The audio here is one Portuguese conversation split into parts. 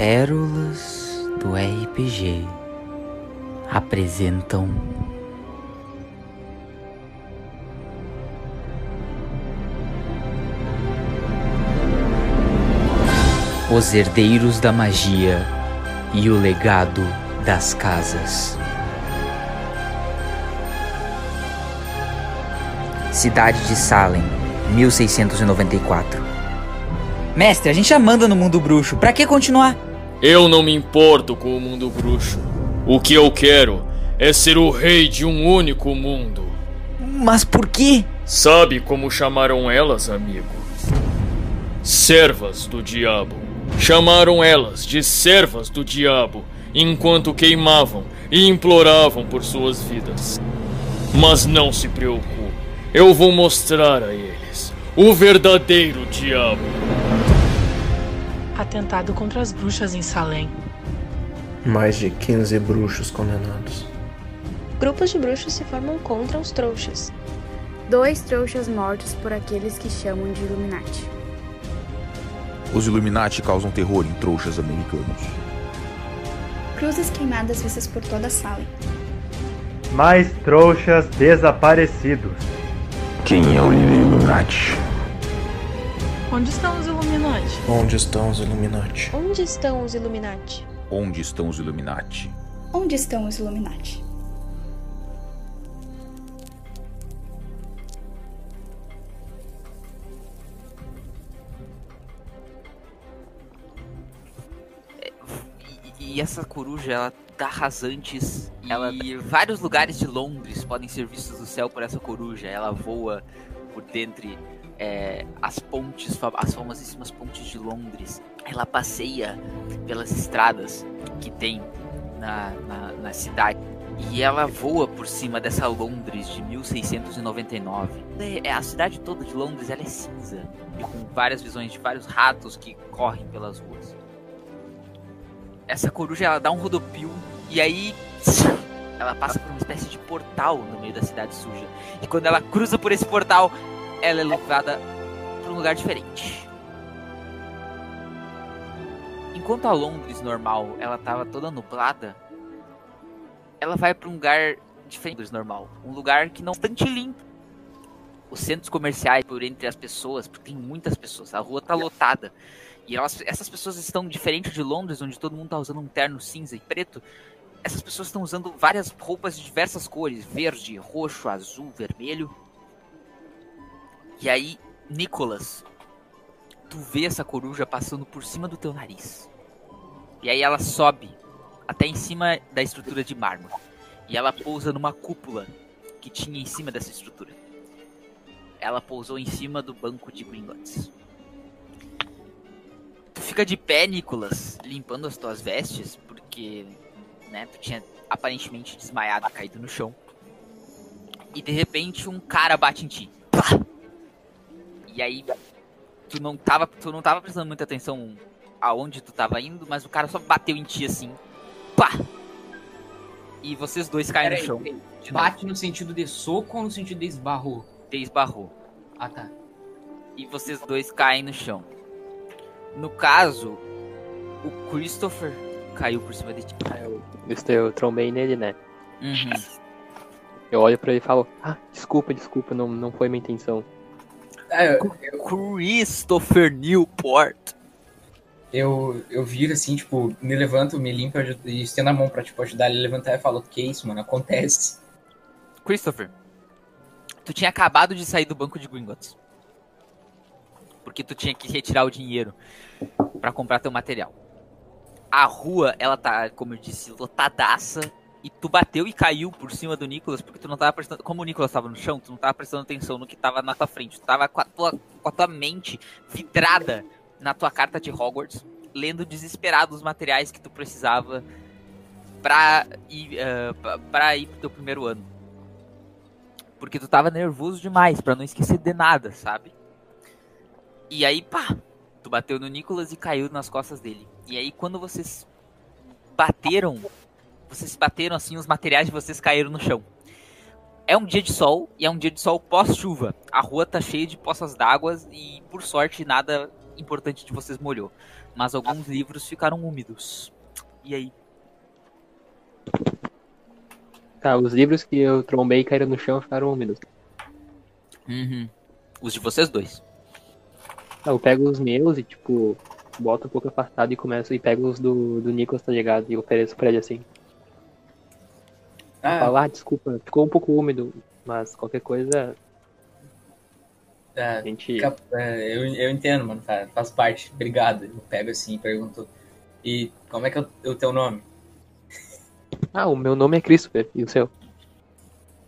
Pérolas do RPG apresentam Os Herdeiros da Magia e o Legado das Casas. Cidade de Salem, 1694. Mestre, a gente já manda no mundo bruxo. Pra que continuar? Eu não me importo com o mundo bruxo. O que eu quero é ser o rei de um único mundo. Mas por quê? Sabe como chamaram elas, amigo? Servas do diabo. Chamaram elas de servas do diabo enquanto queimavam e imploravam por suas vidas. Mas não se preocupe, eu vou mostrar a eles o verdadeiro diabo. Atentado contra as bruxas em Salem. Mais de 15 bruxos condenados. Grupos de bruxos se formam contra os trouxas. Dois trouxas mortos por aqueles que chamam de Illuminati. Os Illuminati causam terror em trouxas americanos. Cruzes queimadas vistas por toda a sala. Mais trouxas desaparecidos. Quem é o líder Illuminati? Onde estão os Illuminati? Onde estão os Illuminati? Onde estão os Illuminati? Onde estão os Illuminati? Onde estão os Illuminati? E, essa coruja, ela dá rasantes. Ela, e vários lugares de Londres podem ser vistos do céu por essa coruja. Ela voa por dentre é, as pontes, as famosíssimas pontes de Londres. Ela passeia pelas estradas que tem na, na, na cidade. E ela voa por cima dessa Londres de 1699. É, a cidade toda de Londres ela é cinza. E com várias visões de vários ratos que correm pelas ruas. Essa coruja ela dá um rodopio e aí ela passa por uma espécie de portal no meio da cidade suja. E quando ela cruza por esse portal, ela é levada para um lugar diferente. Enquanto a Londres normal ela tava toda nublada, ela vai para um lugar diferente do normal, um lugar que não é bastante limpo. Os centros comerciais por entre as pessoas, porque tem muitas pessoas, a rua tá lotada. E elas, essas pessoas estão diferente de Londres, onde todo mundo tá usando um terno cinza e preto. Essas pessoas estão usando várias roupas de diversas cores: verde, roxo, azul, vermelho. E aí, Nicholas, tu vê essa coruja passando por cima do teu nariz. E aí ela sobe até em cima da estrutura de mármore. E ela pousa numa cúpula que tinha em cima dessa estrutura. Ela pousou em cima do banco de Gringotts. Tu fica de pé, Nicholas, limpando as tuas vestes, porque, né, tu tinha aparentemente desmaiado caído no chão. E de repente um cara bate em ti. Pá! E aí tu não tava, tu não tava prestando muita atenção aonde tu tava indo, mas o cara só bateu em ti assim. Pá! E vocês dois caem no chão. de Bate no sentido de soco ou no sentido de esbarrou? Te esbarrou. Ah, tá. E vocês dois caem no chão. No caso, o Christopher caiu por cima de ti. Eu, eu trombei nele, né? Uhum. Eu olho pra ele e falo, ah, desculpa, desculpa, não, não foi minha intenção. É, Christopher Newport. Eu, eu viro assim, tipo, me levanto, me limpo e estendo a mão pra, tipo, ajudar ele a levantar e falo, que isso, mano, acontece. Christopher, tu tinha acabado de sair do banco de Gringotts. Porque tu tinha que retirar o dinheiro pra comprar teu material. A rua, ela tá, como eu disse, lotadaça. E tu bateu e caiu por cima do Nicholas, porque tu não tava prestando. Como o Nicholas tava no chão, tu não tava prestando atenção no que tava na tua frente. Tu tava com a tua, com a tua mente vidrada na tua carta de Hogwarts, lendo desesperado os materiais que tu precisava pra ir, uh, pra, pra ir pro teu primeiro ano. Porque tu tava nervoso demais pra não esquecer de nada, sabe? E aí, pá, tu bateu no Nicholas e caiu nas costas dele. E aí, quando vocês bateram, vocês bateram assim, os materiais de vocês caíram no chão. É um dia de sol e é um dia de sol pós-chuva. A rua tá cheia de poças d'água e, por sorte, nada importante de vocês molhou. Mas alguns livros ficaram úmidos. E aí? Tá, os livros que eu trombei e caíram no chão ficaram úmidos. Uhum. Os de vocês dois. Ah, eu pego os meus e, tipo, boto um pouco afastado e começo e pego os do, do Nicolas, tá ligado? E ofereço pra ele assim. Ah, Falar, desculpa, ficou um pouco úmido, mas qualquer coisa é, a gente. cap- é, eu, eu entendo, mano, tá, faz parte. Obrigado. Eu pego assim e pergunto. E como é que é o, o teu nome? Ah, o meu nome é Christopher, e o seu?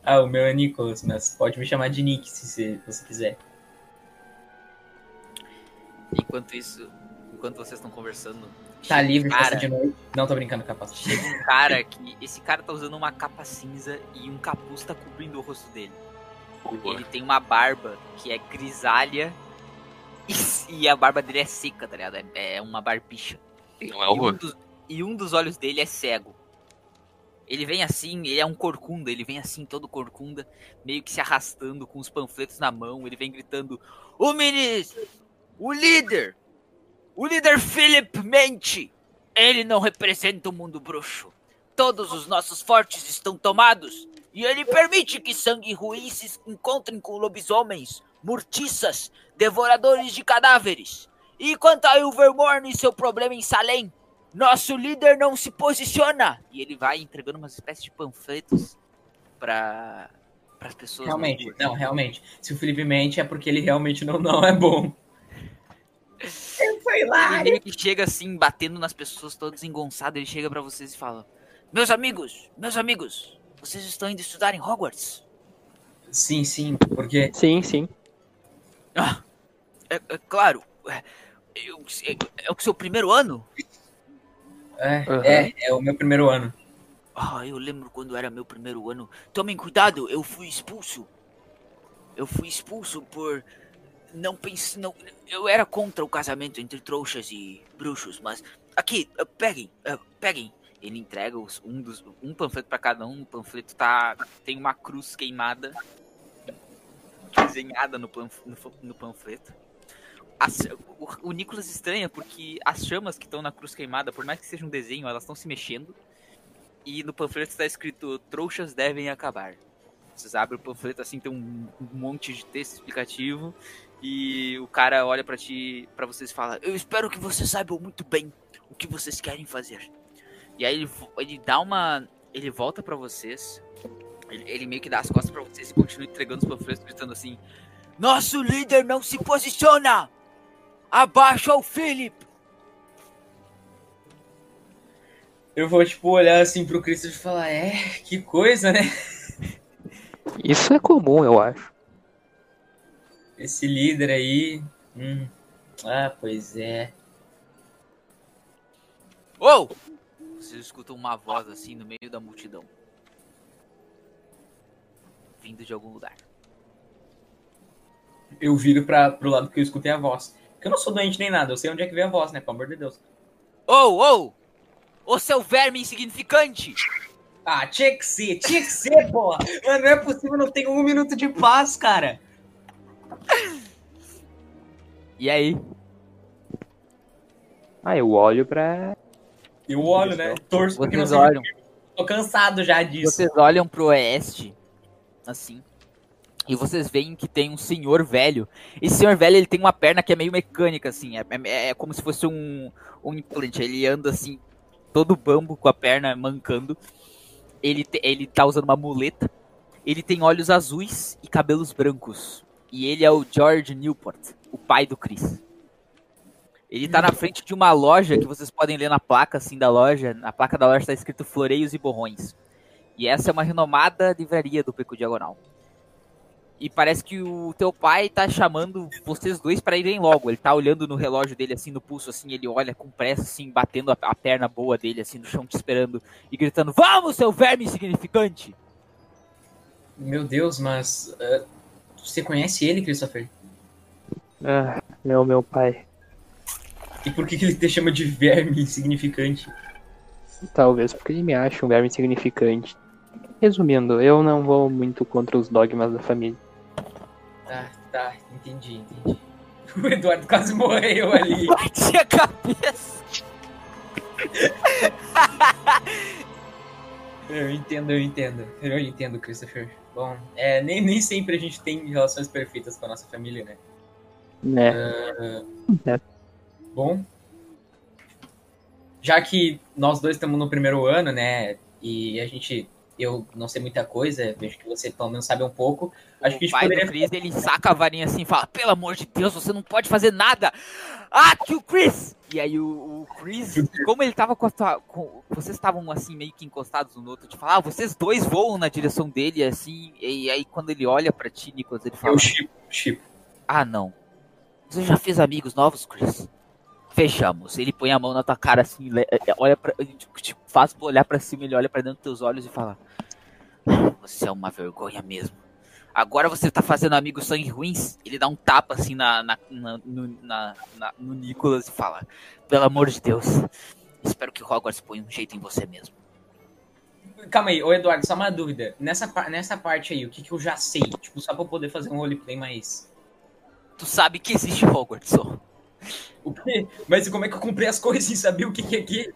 Ah, o meu é Nicholas, mas pode me chamar de Nick se você quiser. Enquanto isso, enquanto vocês estão conversando. Tá livre, cara, de noite. Não tô brincando, capaz. Chega um cara que. Esse cara tá usando uma capa cinza e um capuz tá cobrindo o rosto dele. Ele tem uma barba que é grisalha e, e a barba dele é seca, tá ligado? É, é uma barbicha. Não é o e, um rosto. dos, e um dos olhos dele é cego. Ele vem assim, ele é um corcunda, ele vem assim, todo corcunda, meio que se arrastando com os panfletos na mão. Ele vem gritando: O ministro! O líder! O líder Philip mente! Ele não representa o mundo bruxo. Todos os nossos fortes estão tomados. E ele permite que sangue ruim se encontrem com lobisomens, mortiças, devoradores de cadáveres. E quanto a Ilvermorn e seu problema em Salem, nosso líder não se posiciona. E ele vai entregando umas espécies de panfletos para as pessoas. Realmente, não, realmente. Se o Felipe mente é porque ele realmente não, não é bom. Ele foi lá! Ele que chega assim, batendo nas pessoas, todo desengonçado. Ele chega pra vocês e fala: Meus amigos, meus amigos, vocês estão indo estudar em Hogwarts? Sim, sim, porque. Sim, sim. Ah, é, é claro. É, eu- é, é o seu primeiro ano? É, Aham. é, é o meu primeiro ano. Ah, eu lembro quando era meu primeiro ano. Tomem cuidado, eu fui expulso. Eu fui expulso por. Não pense. Não, eu era contra o casamento entre trouxas e bruxos, mas. Aqui, eh, peguem, eh, peguem. Ele entrega os- um, dos, um panfleto pra cada um. O panfleto tá. Tem uma cruz queimada. Desenhada no, panf- no no panfleto. As- o, o Nicolas estranha porque as chamas que estão na cruz queimada, por mais que seja um desenho, elas estão se mexendo. E no panfleto está escrito: Trouxas devem acabar. Vocês abrem o panfleto assim, tem um monte de texto explicativo. E o cara olha pra ti, para vocês e fala: Eu espero que vocês saibam muito bem o que vocês querem fazer. E aí ele, ele dá uma. Ele volta pra vocês. Ele, ele meio que dá as costas pra vocês e continua entregando os panfletos, gritando assim: Nosso líder não se posiciona! Abaixa o Philip! Eu vou, tipo, olhar assim pro Cristo e falar, é, que coisa, né? Isso é comum, eu acho. Esse líder aí. Hum. Ah, pois é. Ou! Vocês escutam uma voz assim no meio da multidão. Vindo de algum lugar. Eu viro pra, pro lado que eu escutei a voz. Porque eu não sou doente nem nada, eu sei onde é que vem a voz, né? Pelo amor de Deus. Ou, ou! Ô seu verme insignificante! Ah, tinha que ser, tinha que ser, porra! Mano, não é possível, não tenho um minuto de paz, cara. E aí? Ah, eu olho pra. Eu olho, né? Torço porque não Vocês olham. Tô cansado já disso. Vocês olham pro oeste, assim, e vocês veem que tem um senhor velho. Esse senhor velho, ele tem uma perna que é meio mecânica, assim, é, é- é como se fosse um, um implante. Ele anda, assim, todo bambo, com a perna mancando. Ele, te- ele tá usando uma muleta. Ele tem olhos azuis e cabelos brancos. E ele é o George Newport, o pai do Chris. Ele tá na frente de uma loja que vocês podem ler na placa, assim, da loja. Na placa da loja tá escrito Floreios e Borrões. E essa é uma renomada livraria do Beco Diagonal. E parece que o teu pai tá chamando vocês dois para irem logo. Ele tá olhando no relógio dele, assim, no pulso, assim, ele olha com pressa, assim, batendo a, a perna boa dele, assim, no chão, te esperando. E gritando, vamos, seu verme insignificante! Meu Deus, mas. ah, você conhece ele, Christopher? Ah, meu, meu pai. E por que, que ele te chama de verme insignificante? Talvez porque ele me acha um verme insignificante. Resumindo, eu não vou muito contra os dogmas da família. Tá, tá, entendi, entendi. O Eduardo quase morreu ali. Bati a cabeça. Eu entendo, eu entendo. Eu entendo, Christopher. Bom, é, nem, nem sempre a gente tem relações perfeitas com a nossa família, né? Né? Ah, É. Bom, já que nós dois estamos no primeiro ano, né? E a gente, eu não sei muita coisa, vejo que você pelo menos sabe um pouco. Acho que a O gente pai do poderia. Chris, ele saca a varinha assim e fala, pelo amor de Deus, você não pode fazer nada. Ah, que o Chris! E aí o, o Chris, como ele tava com a tua, com- vocês estavam assim meio que encostados um no outro, fala, ah, vocês dois voam na direção dele, assim, e aí quando ele olha pra ti, Nicolas, ele fala, Eu chipo, chipo. ah não, você já fez amigos novos, Chris? Fechamos. Ele põe a mão na tua cara assim, le- olha pra, tipo, faz olhar pra cima, ele olha pra dentro dos teus olhos e fala: "Ah, Você é uma vergonha mesmo. Agora você tá fazendo amigos sangue ruins? Ele dá um tapa assim na, na, na- no, na- na- no Nicolas e fala: Pelo amor de Deus, espero que Hogwarts ponha um jeito em você mesmo. Calma aí, ô Eduardo, só uma dúvida. Nessa, nessa parte aí, o que, que eu já sei? Tipo, só pra eu poder fazer um roleplay mais. Tu sabe que existe Hogwarts, só. O quê? Mas como é que eu comprei as coisas sem saber o que, que é que?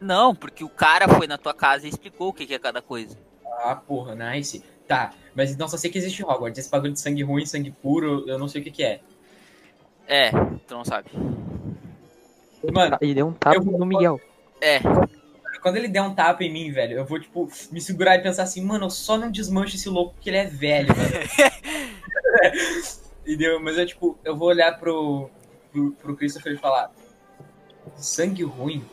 Não, porque o cara foi na tua casa e explicou o que que é cada coisa. Ah, porra, nice. Tá, mas então só sei que existe Hogwarts. Esse bagulho de sangue ruim, sangue puro, eu não sei o que, que é. É, tu não sabe. Mano, Ele deu um tapa eu no Miguel. É, quando ele der um tapa em mim, velho, eu vou, tipo, me segurar e pensar assim, mano, eu só não desmancho esse louco porque ele é velho, velho. Entendeu? Mas eu, tipo, eu vou olhar pro, pro, pro Christopher e falar: sangue ruim?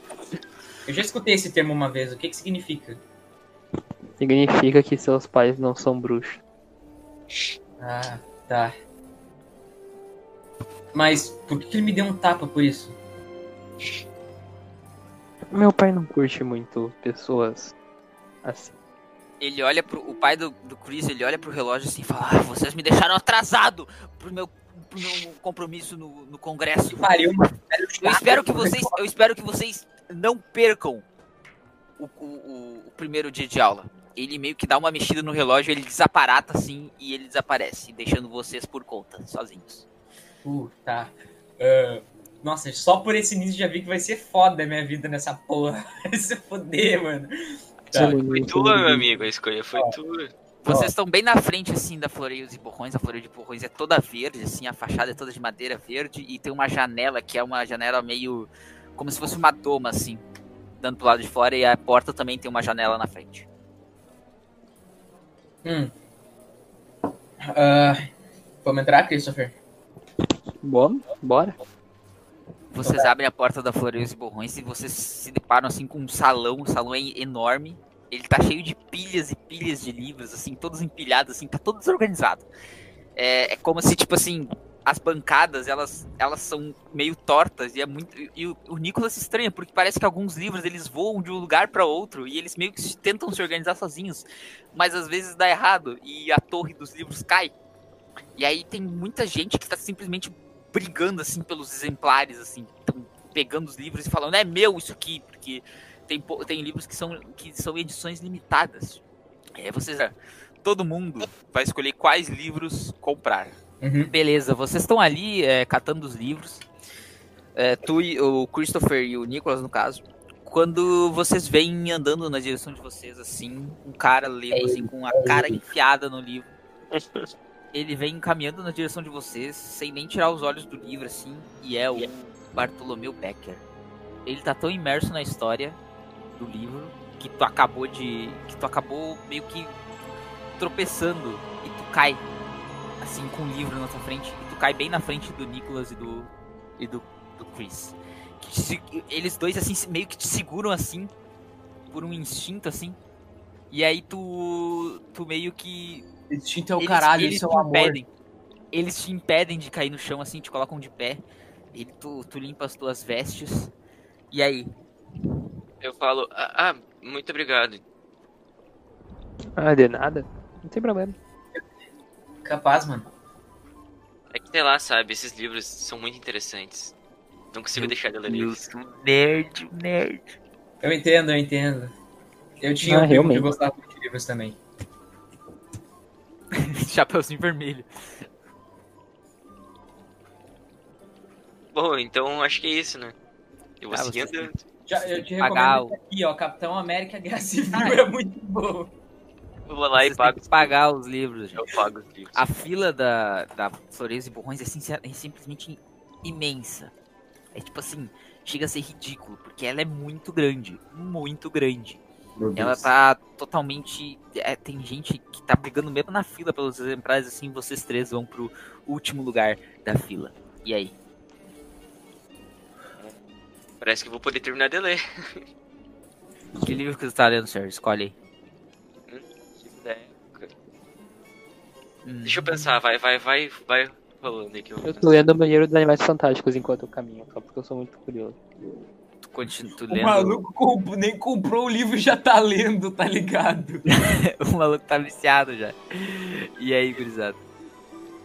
Eu já escutei esse termo uma vez, o que que significa? Significa que seus pais não são bruxos. Ah, tá. Mas por que ele me deu um tapa por isso? Meu pai não curte muito pessoas assim. ele olha pro. O pai do, do Chris, ele olha pro relógio assim e fala: ah, vocês me deixaram atrasado pro meu, pro meu compromisso no, no congresso. Pariu, Eu espero que vocês. Eu espero que vocês não percam o, o- o primeiro dia de aula. Ele meio que dá uma mexida no relógio, ele desaparata assim e ele desaparece, deixando vocês por conta, sozinhos. Uh, tá. Ah, nossa, só por esse início já vi que vai ser foda a minha vida nessa porra. Vai se foder, mano. Tá. Foi tua, meu amigo, a escolha foi tua. Vocês estão bem na frente, assim, da Floreios e Borrões. A Floreio de Borrões é toda verde, assim, a fachada é toda de madeira verde. E tem uma janela que é uma janela meio. como se fosse uma doma, assim, dando pro lado de fora. E a porta também tem uma janela na frente. Hum. Ah, vamos entrar, Christopher? Bora? Bora. Vocês abrem a porta da Floreios e Borrões e vocês se deparam, assim, com um salão. O salão é enorme. Ele tá cheio de pilhas e pilhas de livros, assim, todos empilhados, assim, tá todo desorganizado. É, é como se, tipo assim, as bancadas, elas, elas são meio tortas e é muito... E o, o Nicolas se estranha, porque parece que alguns livros, eles voam de um lugar para outro e eles meio que tentam se organizar sozinhos, mas às vezes dá errado e a torre dos livros cai. E aí tem muita gente que tá simplesmente brigando, assim, pelos exemplares, assim, pegando os livros e falando, é meu isso aqui, porque tem, tem livros que são, que são edições limitadas. É, vocês, todo mundo vai escolher quais livros comprar. Uhum. Beleza, vocês estão ali é, catando os livros. É, tu e o Christopher e o Nicholas, no caso. Quando vocês vêm andando na direção de vocês, assim, um cara lendo, assim, com a cara enfiada no livro. Ele vem caminhando na direção de vocês, sem nem tirar os olhos do livro, assim, e é o Bartolomeu Becker. Ele tá tão imerso na história do livro que tu acabou de. que tu acabou meio que tropeçando e tu cai assim com o livro na tua frente e tu cai bem na frente do Nicholas e do e do, do Chris. Que te se- eles dois assim meio que te seguram assim por um instinto assim. E aí tu tu meio que Instinto é o eles, caralho, eles seu te amor. impedem. Eles te impedem de cair no chão assim, te colocam de pé. E tu, tu limpa as tuas vestes. E aí? Eu falo, ah, ah, muito obrigado. Ah, de nada. Não tem problema. Capaz, mano. É que sei lá, sabe, esses livros são muito interessantes. Não consigo deixar de ler eles. Nerd, nerd. Eu entendo, eu entendo. Eu tinha Ah, um realmente. gostava muito de livros também. Chapeuzinho vermelho. Bom, então acho que é isso, né? Eu vou Ah, seguir você-. Já, eu te Pagar recomendo aqui, ó. Capitão América Guerra Civil Ah, é muito bom. Eu vou lá e Vocês têm pago. que pagar os livros, gente. Eu pago os livros. A fila da, da Flores e Borrões é, é simplesmente imensa. É tipo assim, chega a ser ridículo, porque ela é muito grande. Muito grande. Ela tá totalmente. é, tem gente que tá brigando mesmo na fila pelos exemplares, assim, vocês três vão pro último lugar da fila. E aí? Parece que vou poder terminar de ler. Que livro que você tá lendo, Sérgio? Escolhe aí. Hum. Deixa eu pensar, vai, vai, vai, vai rolando aí que eu Eu tô lendo o banheiro dos animais fantásticos enquanto eu caminho, só porque eu sou muito curioso. Tu continua tu O lendo. maluco comp- nem comprou o livro e já tá lendo, tá ligado? o maluco tá viciado já. E aí, gurizada?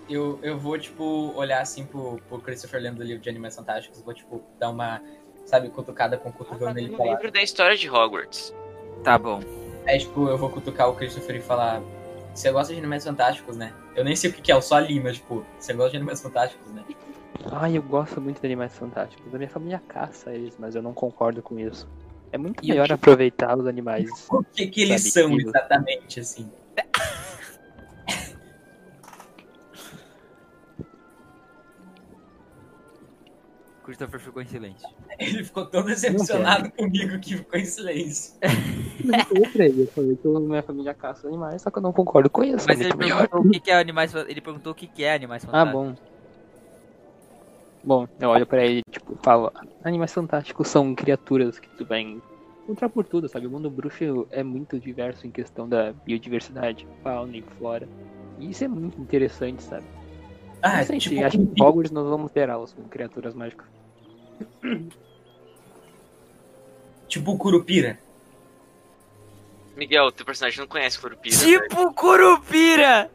Eu, eu vou, tipo, olhar assim pro, pro Christopher lendo o livro de Animais Fantásticos, vou, tipo, dar uma, sabe, cutucada com o cotovelo nele e no falar. livro da história de Hogwarts. Tá bom. Aí, tipo, eu vou cutucar o Christopher e falar. Você gosta de Animais Fantásticos, né? Eu nem sei o que, que é, eu só li, mas, tipo, você gosta de Animais Fantásticos, né? Ai, eu gosto muito de animais fantásticos. A minha família caça eles, mas eu não concordo com isso. É muito E melhor te- aproveitar os animais. O que, que eles são vivos. exatamente, assim? Christopher ficou em silêncio. Ele ficou tão decepcionado comigo que ficou em silêncio. Mas eu falei eu que minha família caça animais, só que eu não concordo com isso. Mas ele perguntou o que, que é animais. Ele perguntou o que, que é animais Ah, fantásticos. bom. Bom, eu olho pra ele, tipo, falo, animais fantásticos são criaturas que tu vai encontrar por tudo, sabe? O mundo bruxo é muito diverso em questão da biodiversidade, fauna e flora. E isso é muito interessante, sabe? Ah, sei, tipo, acho que em Hogwarts nós vamos ter aulas com criaturas mágicas. tipo o Curupira. Miguel, teu personagem não conhece Curupira. velho. Tipo Curupira!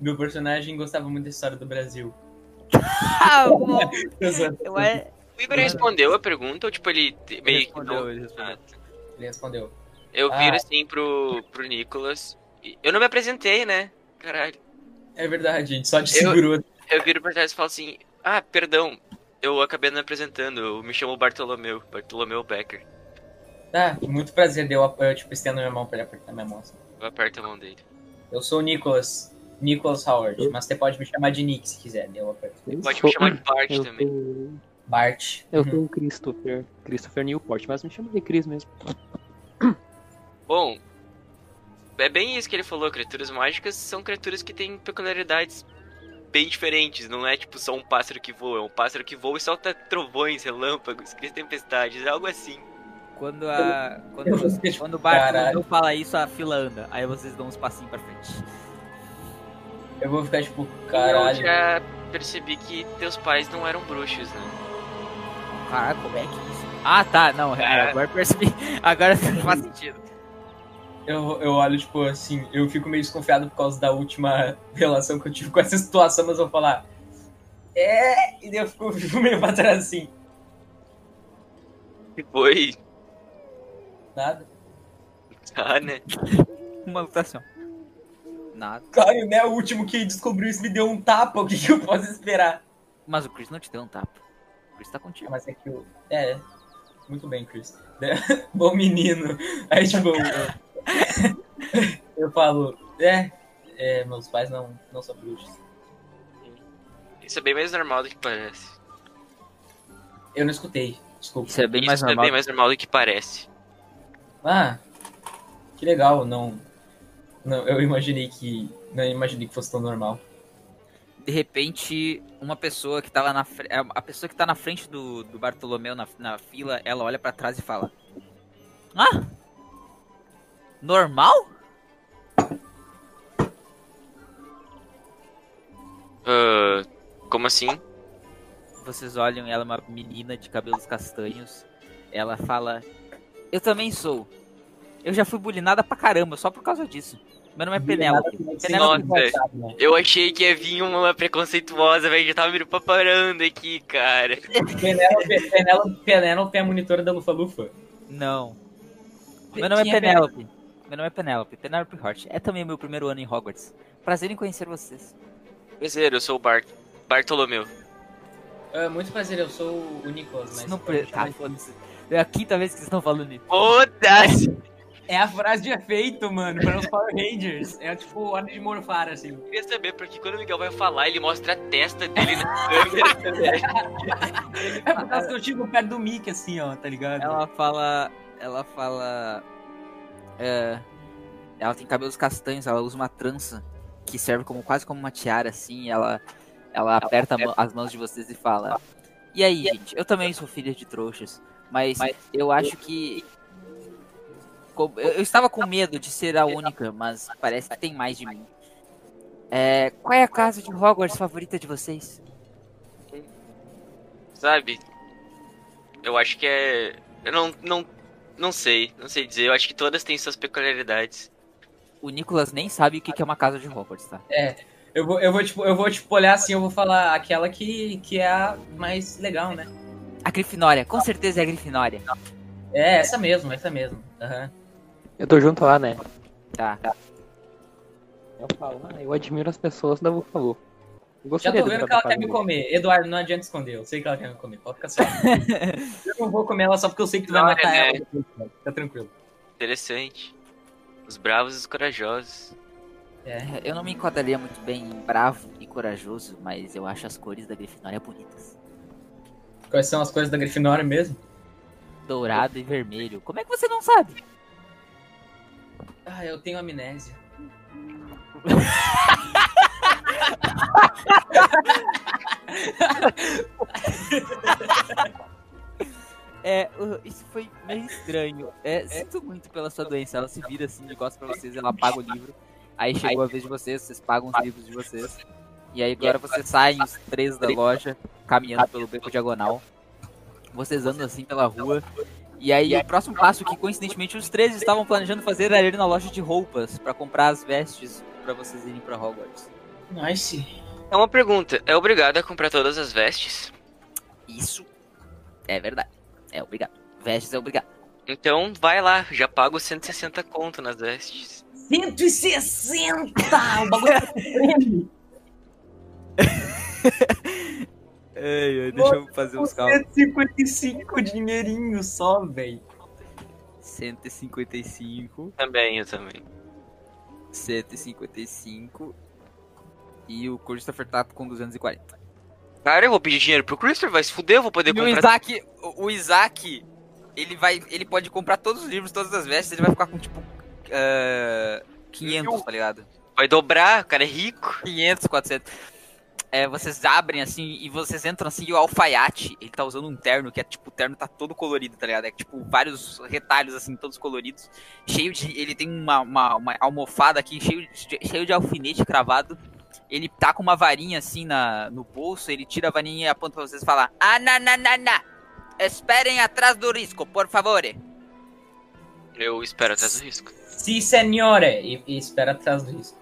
Meu personagem gostava muito da história do Brasil. Ah, bom. Exato. Ué, O Igor respondeu a pergunta ou tipo ele meio que respondeu, não... ele respondeu. Ah, tá. Ele respondeu. Eu Ah. viro assim pro, pro Nicolas. Eu não me apresentei, né? Caralho. É verdade, gente só te Eu- segurou. Eu viro pra trás e falo assim: Ah, perdão, eu acabei não me apresentando. Eu me chamo Bartolomeu, Bartolomeu Becker. Ah, muito prazer, deu, eu tipo, estendo minha mão pra ele apertar minha mão. assim. Eu aperto a mão dele. Eu sou o Nicholas. Nicholas Howard, mas você pode me chamar de Nick se quiser, deu aperto. Eu Pode sou- me chamar de Bart eu também. sou- Bart. Eu sou o Christopher, Christopher Newport, mas me chama de Chris mesmo. Bom, é bem isso que ele falou. Criaturas mágicas são criaturas que têm peculiaridades bem diferentes. Não é tipo só um pássaro que voa, é um pássaro que voa e solta trovões, relâmpagos, cria tempestades, é algo assim. Quando a. Quando, eu quando o Bartolomeu caralho. fala isso, a fila anda. Aí vocês dão uns passinhos pra frente. Eu vou ficar tipo, Eu caralho. já percebi que teus pais não eram bruxos, né? Caraca, como é que isso? Ah, tá, não, é, agora eu percebi. Agora faz sentido. Eu, eu olho, tipo, assim, eu fico meio desconfiado por causa da última relação que eu tive com essa situação, mas eu vou falar. É, e daí eu fico, fico meio pra trás assim. Que foi? Nada. Tá, né? Uma lutação. Nada. Claro, né? O último que descobriu isso me deu um tapa, o que, que eu posso esperar? Mas o Chris não te deu um tapa. O Chris tá contigo. Mas é que eu. É, muito bem, Chris. Bom menino. Aí, tipo, eu, eu falo, é, é, meus pais não, não são bruxos. Isso é bem mais normal do que parece. Eu não escutei, desculpa. Isso é bem mais Isso é normal. bem mais normal do que parece. Ah, que legal, não. Não, eu imaginei que. Não imaginei que fosse tão normal. De repente, uma pessoa que tá lá na frente. A pessoa que tá na frente do, do Bartolomeu na, na fila, ela olha pra trás e fala: Ah! Normal? Ah, como assim? Vocês olham, ela é uma menina de cabelos castanhos. Ela fala: Eu também sou. Eu já fui bulinada pra caramba, só por causa disso. Meu nome é Penélope. Penélope Nossa, eu achei que ia vir uma preconceituosa, velho. Já tava me preparando aqui, cara. Penélope, Penélope, Penélope é a monitora da Lufa Lufa. Não. Meu nome é Quem é Penélope. Meu nome é Penélope. Penélope Hort. É também meu primeiro ano em Hogwarts. Prazer em conhecer vocês. Prazer, eu sou o Bart Bartolomeu. É, muito prazer, eu sou o Nicolas, mas. Não pode pre... Tá, foda-se. É a quinta vez que vocês estão falando isso. Foda-se! É a frase de efeito, mano, para os Power Rangers. É tipo ordem de morfar, assim. Eu queria saber, porque quando o Miguel vai falar, ele mostra a testa dele na câmera. É por causa que eu chego perto do Mickey, assim, ó, tá ligado? Ela fala. Ela fala. é, ela tem cabelos castanhos, ela usa uma trança que serve como quase como uma tiara, assim. Ela, ela aperta as mãos de vocês e fala: E aí, gente? Eu também sou filha de trouxas, mas eu acho que. Eu, estava com medo de ser a única, mas parece que tem mais de mim. É, qual é a casa de Hogwarts favorita de vocês? Sabe? Eu acho que é. Eu não, não, não sei, não sei dizer. Eu acho que todas têm suas peculiaridades. O Nicolas nem sabe o que que é uma casa de Hogwarts, tá? É. Eu vou, eu vou, tipo, eu vou, tipo, olhar assim, eu vou falar aquela que, que é a mais legal, né? A Grifinória, com certeza é a Grifinória. É, essa mesmo, essa mesmo. Aham. Eu tô junto lá, né? Tá. Eu falo, ah, eu admiro as pessoas da Buffalo. Eu Já gostaria tô de vendo que ela quer me comer. Eduardo, não adianta esconder. Eu sei que ela quer me comer. Pode ficar certo. eu não vou comer ela só porque eu sei que tu vai matar é, ela. né? Fica tranquilo. Interessante. Os bravos e os corajosos. É, eu não me enquadraria muito bem em bravo e corajoso, mas eu acho as cores da Grifinória bonitas. Quais são as coisas da Grifinória mesmo? Dourado e vermelho. Como é que você não sabe? Ah, eu tenho amnésia. É, isso foi meio estranho. É, sinto muito pela sua doença. Ela se vira assim, gosta pra vocês, ela paga o livro. Aí chegou a vez de vocês, vocês pagam os livros de vocês. E aí agora vocês saem os três da loja, caminhando pelo beco diagonal. Vocês andam assim pela rua. E aí o próximo passo que coincidentemente os três estavam planejando fazer era ir na loja de roupas pra comprar as vestes pra vocês irem pra Hogwarts. Nice. É uma pergunta: é obrigado a comprar todas as vestes? Isso é verdade. É obrigado. Vestes é obrigado. Então vai lá, já pago 160 conto nas vestes. 160! O bagulho é prêmio. Ei, ei, deixa eu fazer uns cálculos. 155 dinheirinho só, velho. 155, Também, eu também. 155 e o Christopher tá com 240. Cara, eu vou pedir dinheiro pro Christopher, vai se fuder, eu vou poder E o comprar. Isaac, o o Isaac, ele vai, ele pode comprar todos os livros, todas as vestes, ele vai ficar com tipo ah, 500, tá ligado? Vai dobrar, o cara é rico. 500, 400. É, vocês abrem assim e vocês entram assim e o alfaiate, ele tá usando um terno que é tipo, o terno tá todo colorido, tá ligado? É tipo vários retalhos assim, todos coloridos. Cheio de. Ele tem uma, uma, uma almofada aqui, cheio de, cheio de alfinete cravado. Ele tá com uma varinha assim na, no bolso, ele tira a varinha e aponta pra vocês e fala: Ah, na, na, na, na. Esperem atrás do risco, por favor. Eu espero atrás do risco. Si, senhore. E, e espera atrás do risco.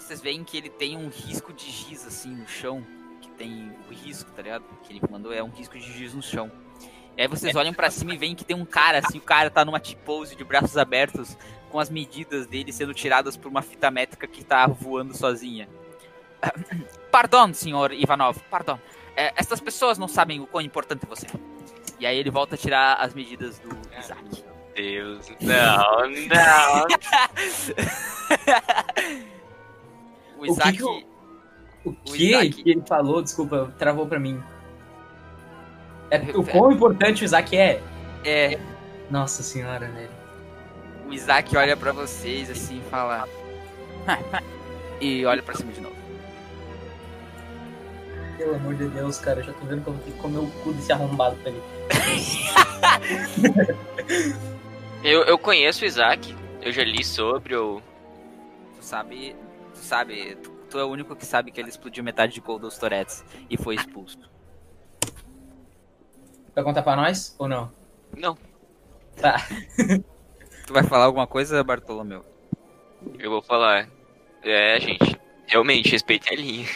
Vocês veem que ele tem um risco de giz assim no chão. Que tem o risco, tá ligado? Que ele mandou é um risco de giz no chão. E aí vocês olham pra cima e veem que tem um cara, assim, o cara tá numa T-pose de braços abertos, com as medidas dele sendo tiradas por uma fita métrica que tá voando sozinha. Pardon, senhor Ivanov, pardon. É, estas pessoas não sabem o quão importante você é. E aí ele volta a tirar as medidas do Isaac. Deus, não, não. O O que Isaac. que o- O O que Isaac- que ele falou? Desculpa, travou pra mim. É, o quão importante o Isaac é? É, Nossa senhora, velho. o Isaac olha pra vocês assim e fala. e olha pra cima de novo. Pelo amor de Deus, cara, eu já tô vendo que eu vou ter que comer o cu desse arrombado pra ele. Eu, eu conheço o Isaac, eu já li sobre, eu... Tu sabe. Tu sabe. Tu, tu é o único que sabe que ele explodiu metade de Cold dos Torettes e foi expulso. Vai contar pra nós ou não? Não, Tá. Tu vai falar alguma coisa, Bartolomeu? eu vou falar. É, gente, realmente, respeitem a linha.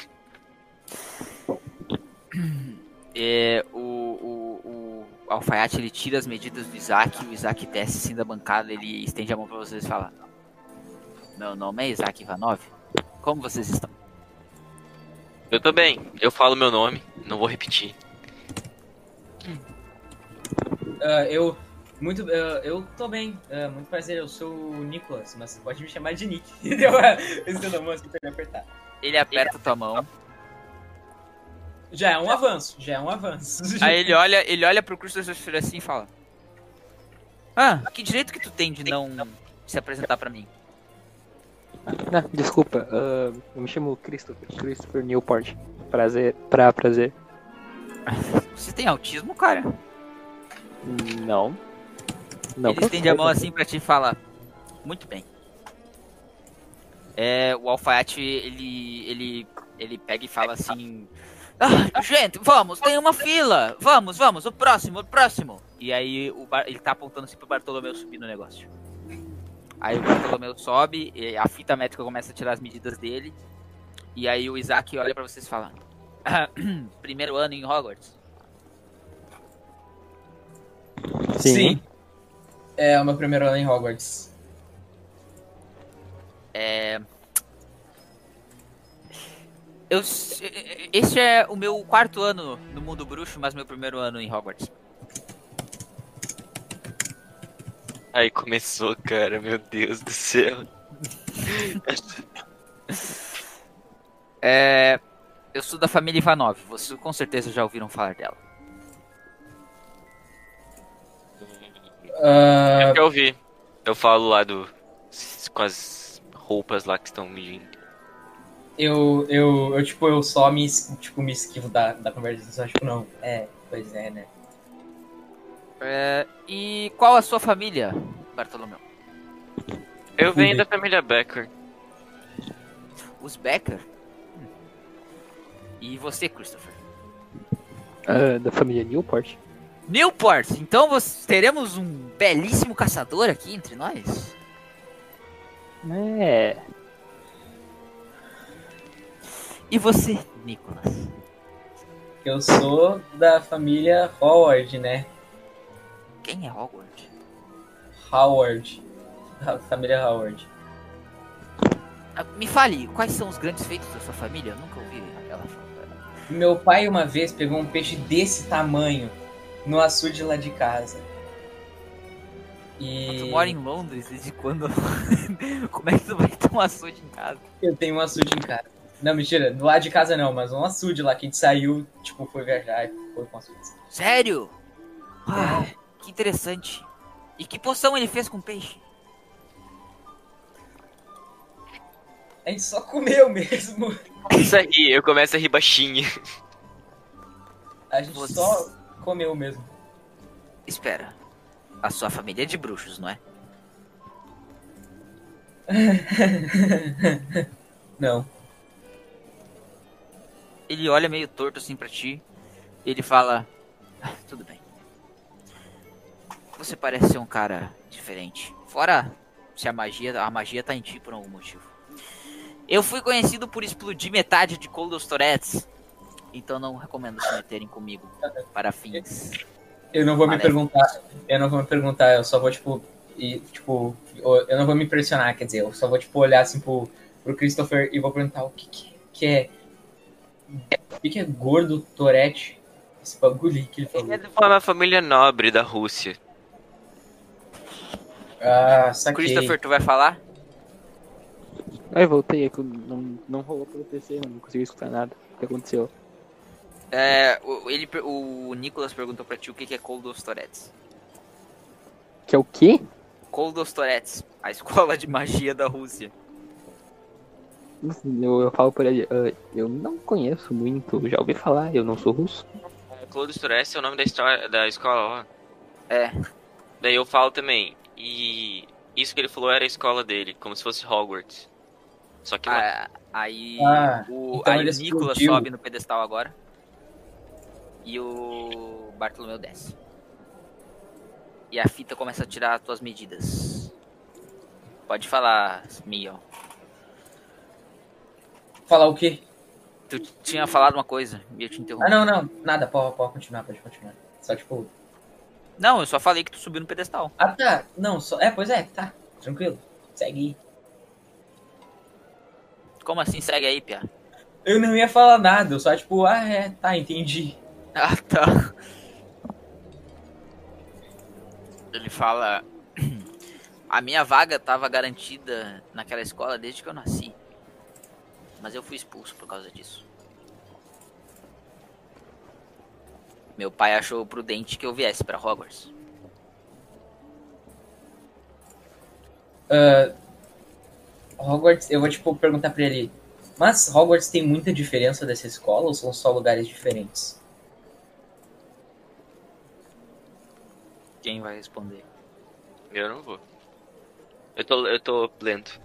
É, o, o, o alfaiate ele tira as medidas do Isaac, o Isaac desce assim da bancada, ele estende a mão pra vocês e fala: Meu nome é Isaac Ivanov. Como vocês estão? Eu tô bem, eu falo meu nome, não vou repetir. ah, eu. Muito. ah, eu tô bem. ah, muito prazer, eu sou o Nicolas, mas você pode me chamar de Nick. Entendeu? Esse nome assim pra ele apertar. Ele aperta tua mão. Já é um avanço, já é um avanço. Aí ele olha, ele olha pro Christopher assim e fala: Ah, que direito que tu tem de não se apresentar pra mim? Ah, desculpa, ah, eu me chamo Christopher, Christopher Newport. Prazer, pra prazer. Você tem autismo, cara? Não. Não, ele estende a mão assim pra ti e fala: Muito bem. É, o alfaiate, ele, ele, ele pega e fala assim: ah, Gente, vamos, tem uma fila. Vamos, vamos, o próximo, o próximo. E aí o Bar- ele tá apontando assim pro Bartolomeu subir no negócio. Aí o Bartolomeu sobe, e a fita métrica começa a tirar as medidas dele. E aí o Isaac olha pra vocês e fala: "Ah, Primeiro ano em Hogwarts. Sim. É o meu primeiro ano em Hogwarts. É. Eu, esse é o meu quarto ano no mundo bruxo, mas meu primeiro ano em Hogwarts. Aí começou, cara, meu Deus do céu. É, eu sou da família Ivanov, vocês com certeza já ouviram falar dela. É que eu vi. Eu falo lá do. com as roupas lá que estão medindo. Eu, eu, eu, tipo, eu só me, tipo, me esquivo da, da conversa. Só, tipo, não. É, pois é, né? É, e qual a sua família, Bartolomeu? Eu venho da família Becker. Os Becker? Hum. E você, Christopher? Ah, da família Newport. Newport! Então você, teremos um belíssimo caçador aqui entre nós? É. E você, Nicholas? Eu sou da família Howard, né? Quem é Hogwarts? Howard. Da família Howard. Ah, Me fale, quais são os grandes feitos da sua família? Eu nunca ouvi aquela fala. Meu pai uma vez pegou um peixe desse tamanho no açude lá de casa. E Tu mora em Londres, desde quando? Como é que tu vai ter um açude em casa? eu tenho um açude em casa. Não, mentira, do lado de casa não, mas um açude lá que a gente saiu, tipo, foi viajar e foi com açude. Sério? Ah, que interessante. E que poção ele fez com peixe? A gente só comeu mesmo. Começa a rir, eu começo a rir baixinho. A gente Você- só comeu mesmo. Espera. A sua família é de bruxos, não é? não. Ele olha meio torto assim pra ti. E ele fala: "Ah, Tudo bem. Você parece ser um cara diferente. Fora se a magia, a magia tá em ti por algum motivo. Eu fui conhecido por explodir metade de Coldos Tourettes. Então não recomendo se meterem comigo para fins. Eu não vou me Maléficos. perguntar. Eu não vou me perguntar, eu só vou, tipo. E, tipo, eu não vou me impressionar, quer dizer, eu só vou, tipo, olhar assim pro, pro Christopher e vou perguntar o que, que, que é. O que, que é gordo Tourette? Esse bagulho que ele falou. É de uma família nobre da Rússia. Ah, saquei. Christopher, tu vai falar? Aí voltei, é não, não rolou pelo PC, não consegui escutar nada. O que aconteceu? É, o, ele, o Nicolas perguntou pra ti o que que é Coldos Tourettes. Que é o quê? Coldos Tourettes, a escola de magia da Rússia. Eu, eu falo por ele, eu não conheço muito, já ouvi falar, eu não sou russo. Clodos Torres é o nome da, história, da escola, ó. É. Daí eu falo também. E isso que ele falou era a escola dele, como se fosse Hogwarts. Só que lá. Ah, aí Ah, o, então aí Nicolas explodiu. sobe no pedestal agora. E o Bartolomeu desce. E a fita começa a tirar as tuas medidas. Pode falar, Mio. Falar o quê? Tu tinha falado uma coisa e eu te interrompi. Ah, não, não. Nada, pode, pode continuar, pode continuar. Só, tipo. Não, eu só falei que tu subiu no pedestal. Ah, tá. Não, só. É, pois é, tá. Tranquilo. Segue aí. Como assim segue aí, Pia? Eu não ia falar nada, eu só, tipo, ah, é, tá, entendi. Ah, tá. Ele fala. A minha vaga estava garantida naquela escola desde que eu nasci. Mas eu fui expulso por causa disso. Meu pai achou prudente que eu viesse para Hogwarts. Ah, Hogwarts, eu vou tipo perguntar pra ele. Mas Hogwarts tem muita diferença dessa escola ou são só lugares diferentes? Quem vai responder? Eu não vou. Eu tô, eu tô lento.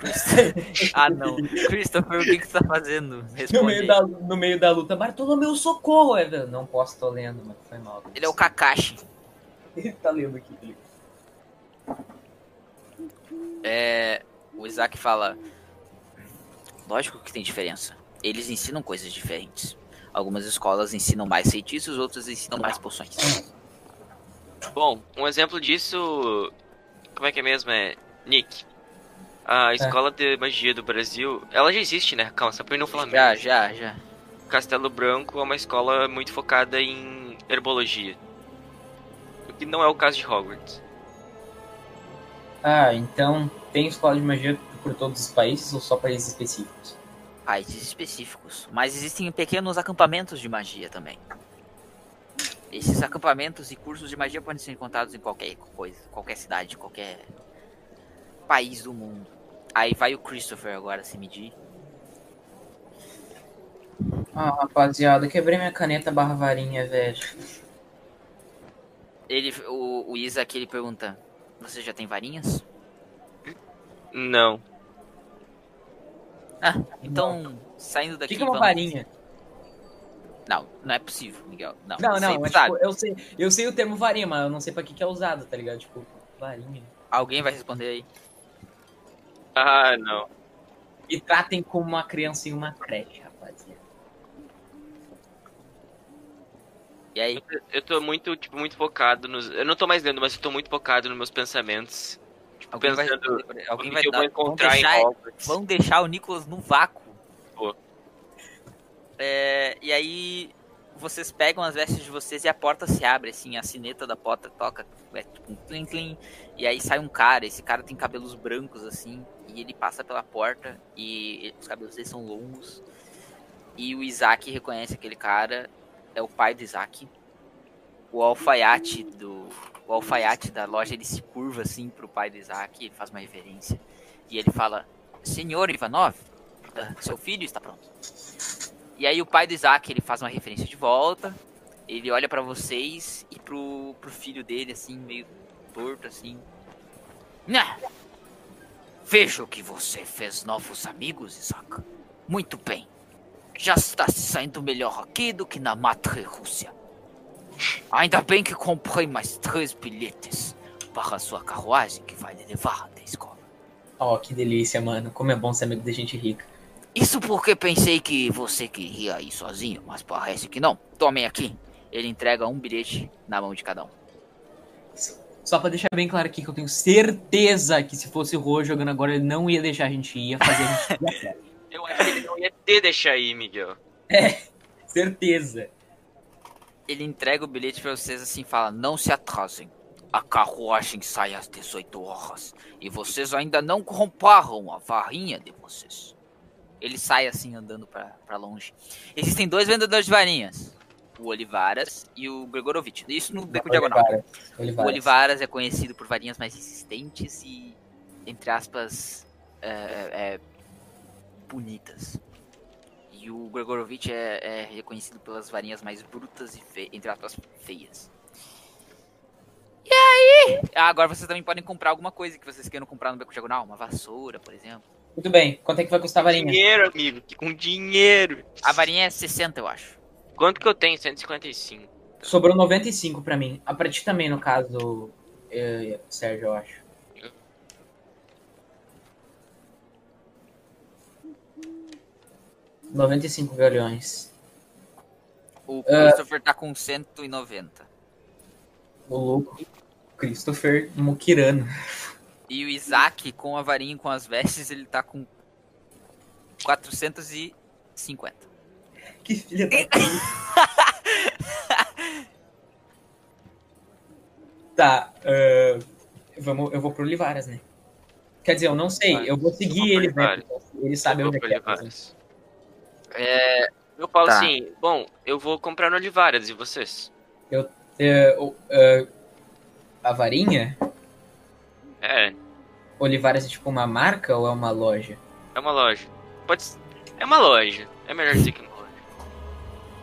ah, não. Christopher, o que, que você tá fazendo? No meio, aí. da, no meio da luta, Bartolomeu, socorro! É, não posso, tô lendo, mas foi mal. Ele é o Kakashi. Ele tá lendo aqui. Felipe. É, o Isaac fala: Lógico que tem diferença. Eles ensinam coisas diferentes. Algumas escolas ensinam mais feitiços, outras ensinam mais poções. Bom, um exemplo disso. Como é que é mesmo? É. Nick. A escola de magia do Brasil. Ela já existe, né? Calma, só pra não falar Já, já, já. Castelo Branco é uma escola muito focada em herbologia. O que não é o caso de Hogwarts. Ah, então tem escola de magia por todos os países ou só países específicos? Países específicos. Mas existem pequenos acampamentos de magia também. Esses acampamentos e cursos de magia podem ser encontrados em qualquer coisa, qualquer cidade, qualquer país do mundo. Aí vai o Christopher agora se medir. Ah, rapaziada, quebrei minha caneta barra varinha, velho. Ele, o, o Isaac ele pergunta: Você já tem varinhas? Não. Ah, então saindo O daqui. que, que é uma vamos- varinha? Não, não é possível, Miguel. Não, Não, não, sempre mas, sabe. tipo, eu, sei, eu sei o termo varinha, mas eu não sei pra que, que é usado, tá ligado? Tipo, varinha. Alguém vai responder aí. Ah, não. Me tratem como uma criança em uma creche, rapaziada. E aí? Eu tô muito, tipo, muito focado nos. Eu não tô mais lendo, mas eu tô muito focado nos meus pensamentos. Tipo, Alguém vai pensando aí. Alguém vai dar- vão encontrar em deixar, vão deixar o Nicolas no vácuo. Pô. É, e aí vocês pegam as vestes de vocês e a porta se abre, assim, a sineta da porta toca, é tipo um clim clim, e aí sai um cara, esse cara tem cabelos brancos, assim, e ele passa pela porta, e os cabelos dele são longos, e o Isaac reconhece aquele cara, é o pai do Isaac. O alfaiate do. O alfaiate da loja ele se curva assim pro pai do Isaac, ele faz uma reverência. E ele fala: Senhor Ivanov, ah, seu filho está pronto. E aí o pai do Isaac ele faz uma referência de volta. Ele olha pra vocês e pro, pro filho dele, assim, meio torto, assim. Nah. Vejo que você fez novos amigos, Isaac. Muito bem. Já está se saindo melhor aqui do que na Matre Rússia. Ainda bem que comprei mais três bilhetes para a sua carruagem que vai lhe levar até a escola. Ó, que delícia, mano. Como é bom ser amigo de gente rica. Isso porque pensei que você queria ir sozinho, mas parece que não. Tomem aqui. Ele entrega um bilhete na mão de cada um. Só pra deixar bem claro aqui que eu tenho certeza que se fosse o Rô jogando agora, ele não ia deixar a gente ir, ia fazer a gente ir. Eu acho que ele não ia ter deixar aí, Miguel. Certeza. Ele entrega o bilhete pra vocês assim e fala: Não se atrasem. A carruagem sai às 18 horas. E vocês ainda não compraram a varinha de vocês. Ele sai assim andando pra, pra longe. Existem dois vendedores de varinhas: o Olivaras e o Gregorovitch. Isso no Beco Diagonal. Olivaras. O Olivaras. É conhecido por varinhas mais resistentes e, entre aspas, é, é, bonitas. E o Gregorovitch é, é reconhecido pelas varinhas mais brutas e, fe- entre aspas, feias. E aí? Ah, agora vocês também podem comprar alguma coisa que vocês queiram comprar no Beco Diagonal. Uma vassoura, por exemplo. Muito bem. Quanto é que vai custar a varinha? Dinheiro, amigo. Com dinheiro. A varinha é 60, eu acho. Quanto que eu tenho? 155. Sobrou 95 pra mim. A pra ti também, no caso, Sérgio, eu acho. Noventa e cinco galhões. O Ah. Christopher tá com 190. O louco. Christopher Mukirano. E o Isaac, com a varinha e com as vestes, ele tá com 450. Que filha da puta. Tá. Ah, vamos, eu vou pro Olivaras, né? Quer dizer, eu não sei, eu vou Eu seguir vou pro ele, né? Olivares. Ele sabe Eu onde é vou que é. Olivares. É, eu falo Tá. assim, bom, eu vou comprar no Olivares, e vocês? É, o- é, a varinha? É, Olivares é tipo uma marca ou é uma loja? é uma loja. Pode ser- É uma loja. É melhor dizer que.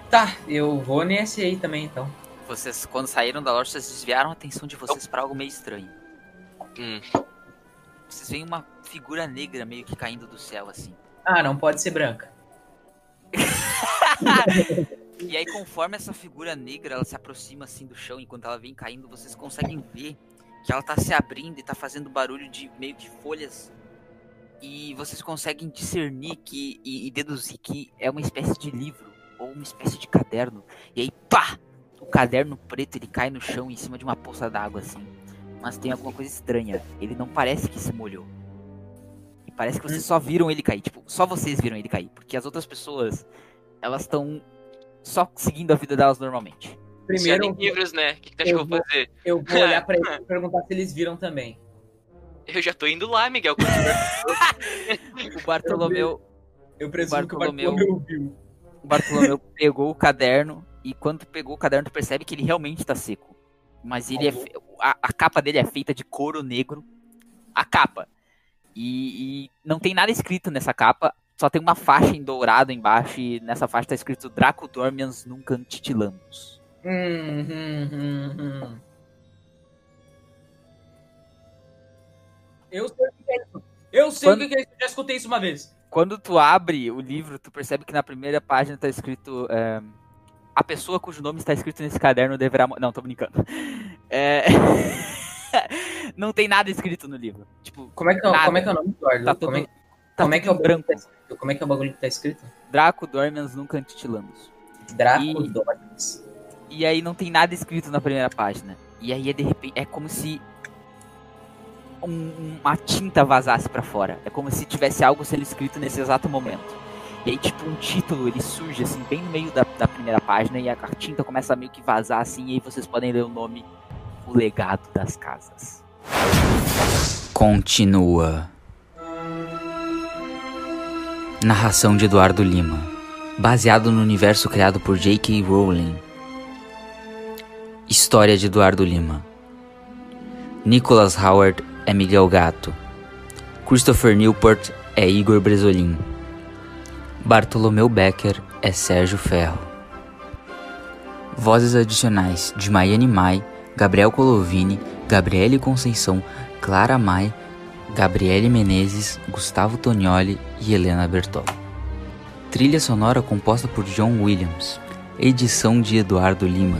Tá, eu vou nesse aí também, então. Vocês, quando saíram da loja, vocês desviaram a atenção de vocês pra algo meio estranho. Hum. Vocês veem uma figura negra meio que caindo do céu, assim. Ah, não pode ser branca. E aí, conforme essa figura negra ela se aproxima assim do chão, enquanto ela vem caindo, vocês conseguem ver que ela tá se abrindo e tá fazendo barulho de meio que folhas. E vocês conseguem discernir que e, e deduzir que é uma espécie de livro ou uma espécie de caderno. E aí, pá! O caderno preto ele cai no chão em cima de uma poça d'água assim. Mas tem alguma coisa estranha. Ele não parece que se molhou. E parece que vocês só viram ele cair. Tipo, só vocês viram ele cair. Porque as outras pessoas, elas estão só seguindo a vida delas normalmente. Primeiro, Primeiro, livros, né? O que, que acha eu que eu vou fazer? eu vou olhar pra ele e perguntar se eles viram também. Eu já tô indo lá, Miguel. O Bartolomeu, Eu presumo Bartolomeu- que o Bartolomeu viu. O Bartolomeu pegou o caderno e quando tu pegou o caderno tu percebe que ele realmente tá seco. Mas ele é fe- a, a capa dele é feita de couro negro. A capa. E, e não tem nada escrito nessa capa. Só tem uma faixa em dourado embaixo e nessa faixa tá escrito Draco Dormians Nunca Titilamos. Hum, hum, hum, hum. Eu sei o que é isso. Eu sei Quando- o que é isso. Eu já escutei isso uma vez. Quando tu abre o livro, tu percebe que na primeira página tá escrito. é, a pessoa cujo nome está escrito nesse caderno deverá. Não, tô brincando. É, Não tem nada escrito no livro. Tipo, Como é que é, Nada. como é, que é o nome, Eduardo? tá como é, tá como é que é o em bagulho branco. que tá escrito? Como é que é o bagulho que tá escrito? Draco Dormians Nunca Titilamos. Draco E- Dormians. E aí não tem nada escrito na primeira página. E aí é de repente. É como se. Um- uma tinta vazasse pra fora. É como se tivesse algo sendo escrito nesse exato momento. E aí, tipo, um título ele surge assim, bem no meio da, da primeira página. E a, a tinta começa a meio que vazar assim. E aí vocês podem ler o nome O Legado das Casas. Continua. Narração de Eduardo Lima. Baseado no universo criado por J.K. Rowling. História de Eduardo Lima. Nicholas Howard é Miguel Gato. Christopher Newport é Igor Bresolin. Bartolomeu Becker é Sérgio Ferro. Vozes adicionais de Maiane Mai, Gabriel Colovini, Gabriele Conceição, Clara Mai, Gabriele Menezes, Gustavo Tonioli e Helena Bertol. Trilha sonora composta por John Williams. Edição de Eduardo Lima.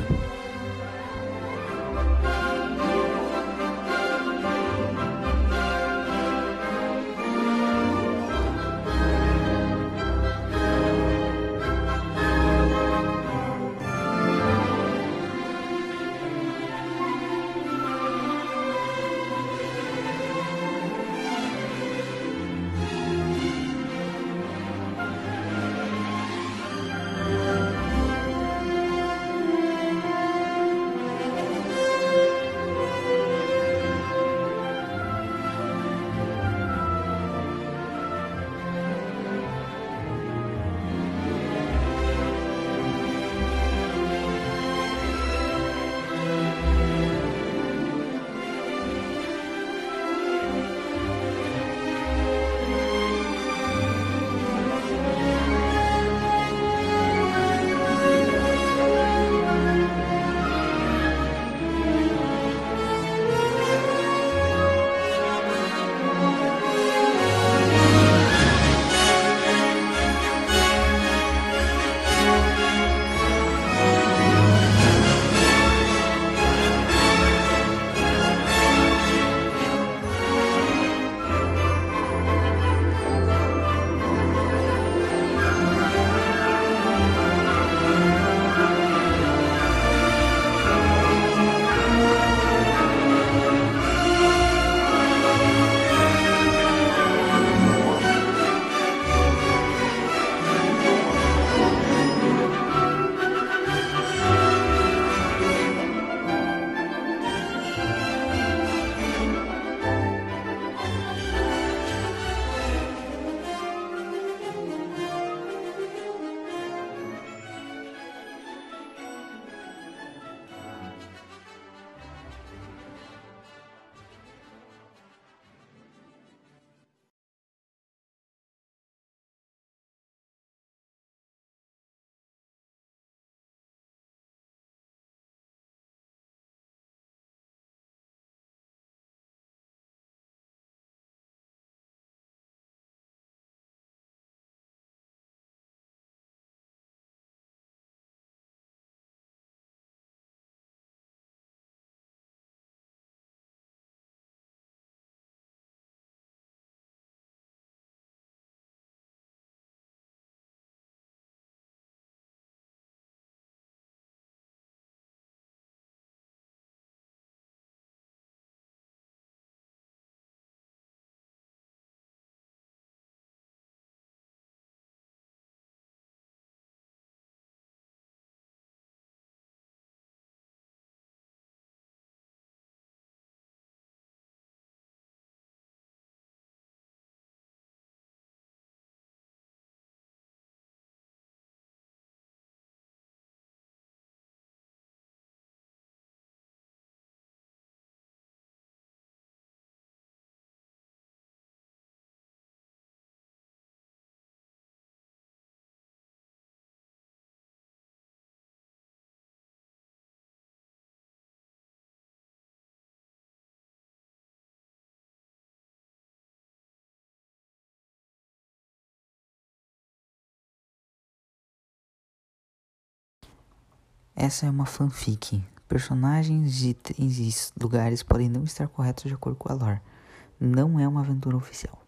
Essa é uma fanfic. Personagens, itens e lugares podem não estar corretos de acordo com a lore. Não é uma aventura oficial.